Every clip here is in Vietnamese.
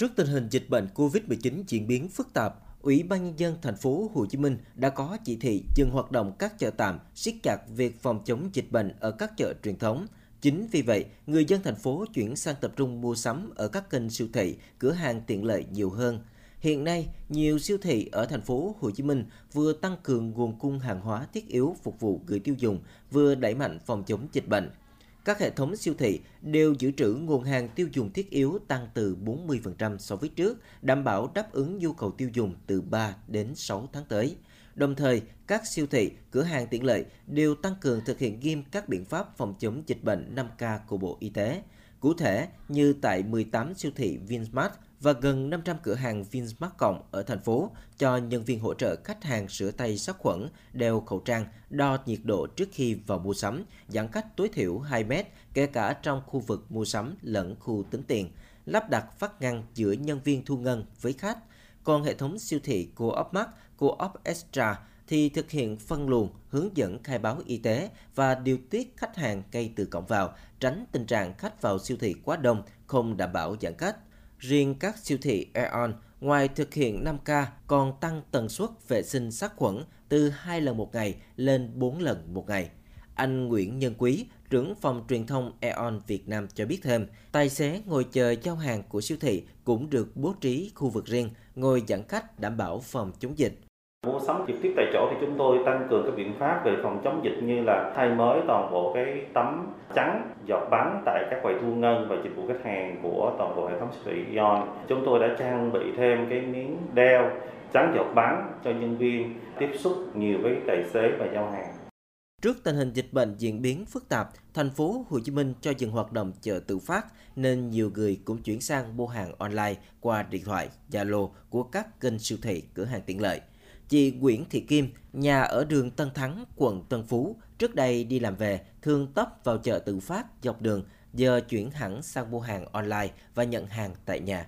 Trước tình hình dịch bệnh COVID-19 diễn biến phức tạp, Ủy ban nhân dân thành phố Hồ Chí Minh đã có chỉ thị dừng hoạt động các chợ tạm, siết chặt việc phòng chống dịch bệnh ở các chợ truyền thống. Chính vì vậy, người dân thành phố chuyển sang tập trung mua sắm ở các kênh siêu thị, cửa hàng tiện lợi nhiều hơn. Hiện nay, nhiều siêu thị ở thành phố Hồ Chí Minh vừa tăng cường nguồn cung hàng hóa thiết yếu phục vụ người tiêu dùng, vừa đẩy mạnh phòng chống dịch bệnh. Các hệ thống siêu thị đều giữ trữ nguồn hàng tiêu dùng thiết yếu tăng từ 40% so với trước, đảm bảo đáp ứng nhu cầu tiêu dùng từ 3 đến 6 tháng tới. Đồng thời, các siêu thị, cửa hàng tiện lợi đều tăng cường thực hiện nghiêm các biện pháp phòng chống dịch bệnh 5K của Bộ Y tế. Cụ thể, như tại 18 siêu thị Vinsmart và gần 500 cửa hàng Vinsmart Cộng ở thành phố cho nhân viên hỗ trợ khách hàng sửa tay sát khuẩn, đeo khẩu trang, đo nhiệt độ trước khi vào mua sắm, giãn cách tối thiểu 2 mét, kể cả trong khu vực mua sắm lẫn khu tính tiền, lắp đặt phát ngăn giữa nhân viên thu ngân với khách. Còn hệ thống siêu thị Co-op Mart, Co-op Extra thì thực hiện phân luồng, hướng dẫn khai báo y tế và điều tiết khách hàng ngay từ cổng vào, tránh tình trạng khách vào siêu thị quá đông, không đảm bảo giãn cách. Riêng các siêu thị Aeon, ngoài thực hiện 5K, còn tăng tần suất vệ sinh sát khuẩn từ 2 lần một ngày lên 4 lần một ngày. Anh Nguyễn Nhân Quý, trưởng phòng truyền thông Aeon Việt Nam cho biết thêm, tài xế ngồi chờ giao hàng của siêu thị cũng được bố trí khu vực riêng, ngồi giãn cách đảm bảo phòng chống dịch. Mua sắm trực tiếp tại chỗ thì chúng tôi tăng cường các biện pháp về phòng chống dịch như là thay mới toàn bộ cái tấm trắng giọt bắn tại các quầy thu ngân và dịch vụ khách hàng của toàn bộ hệ thống siêu thị Ion. Chúng tôi đã trang bị thêm cái miếng đeo trắng giọt bắn cho nhân viên tiếp xúc nhiều với tài xế và giao hàng. Trước tình hình dịch bệnh diễn biến phức tạp, thành phố Hồ Chí Minh cho dừng hoạt động chợ tự phát nên nhiều người cũng chuyển sang mua hàng online qua điện thoại, Zalo của các kênh siêu thị, cửa hàng tiện lợi. Chị Nguyễn Thị Kim, nhà ở đường Tân Thắng, quận Tân Phú, trước đây đi làm về, thường tấp vào chợ tự phát dọc đường, giờ chuyển hẳn sang mua hàng online và nhận hàng tại nhà.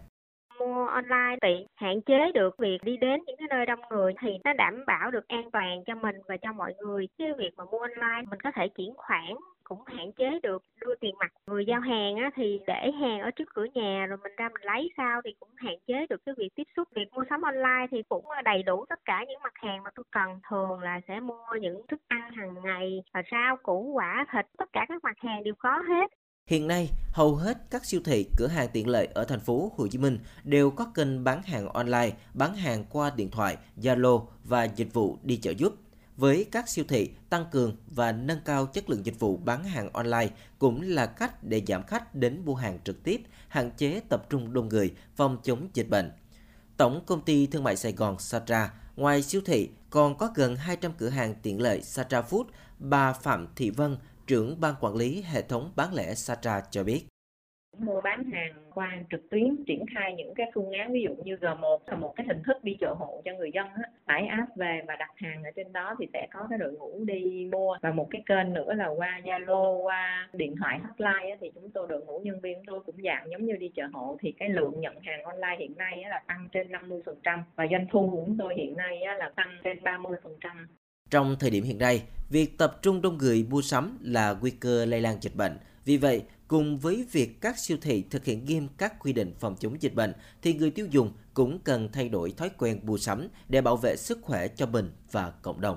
Mua online tiện hạn chế được việc đi đến những cái nơi đông người thì nó đảm bảo được an toàn cho mình và cho mọi người. Chứ việc mà mua online mình có thể chuyển khoản cũng hạn chế được đưa tiền mặt. Người giao hàng á, thì để hàng ở trước cửa nhà rồi mình ra mình lấy sao thì cũng hạn chế được cái việc tiếp xúc. Việc mua sắm online thì cũng đầy đủ tất cả những mặt hàng mà tôi cần. Thường là sẽ mua những thức ăn hàng ngày và rau củ quả thịt tất cả các mặt hàng đều có hết. Hiện nay, hầu hết các siêu thị, cửa hàng tiện lợi ở thành phố Hồ Chí Minh đều có kênh bán hàng online, bán hàng qua điện thoại, Zalo và dịch vụ đi chợ giúp với các siêu thị tăng cường và nâng cao chất lượng dịch vụ bán hàng online cũng là cách để giảm khách đến mua hàng trực tiếp, hạn chế tập trung đông người, phòng chống dịch bệnh. Tổng công ty thương mại Sài Gòn Satra ngoài siêu thị còn có gần 200 cửa hàng tiện lợi Satra Food. Bà Phạm Thị Vân, trưởng ban quản lý hệ thống bán lẻ Satra cho biết mua bán hàng qua trực tuyến triển khai những cái phương án ví dụ như G1 là một cái hình thức đi chợ hộ cho người dân á, tải app về và đặt hàng ở trên đó thì sẽ có cái đội ngũ đi mua và một cái kênh nữa là qua Zalo qua điện thoại hotline á, thì chúng tôi đội ngũ nhân viên tôi cũng dạng giống như đi chợ hộ thì cái lượng nhận hàng online hiện nay á, là tăng trên 50% và doanh thu của chúng tôi hiện nay á, là tăng trên 30%. Trong thời điểm hiện nay, việc tập trung đông người mua sắm là nguy cơ lây lan dịch bệnh. Vì vậy, cùng với việc các siêu thị thực hiện nghiêm các quy định phòng chống dịch bệnh, thì người tiêu dùng cũng cần thay đổi thói quen mua sắm để bảo vệ sức khỏe cho mình và cộng đồng.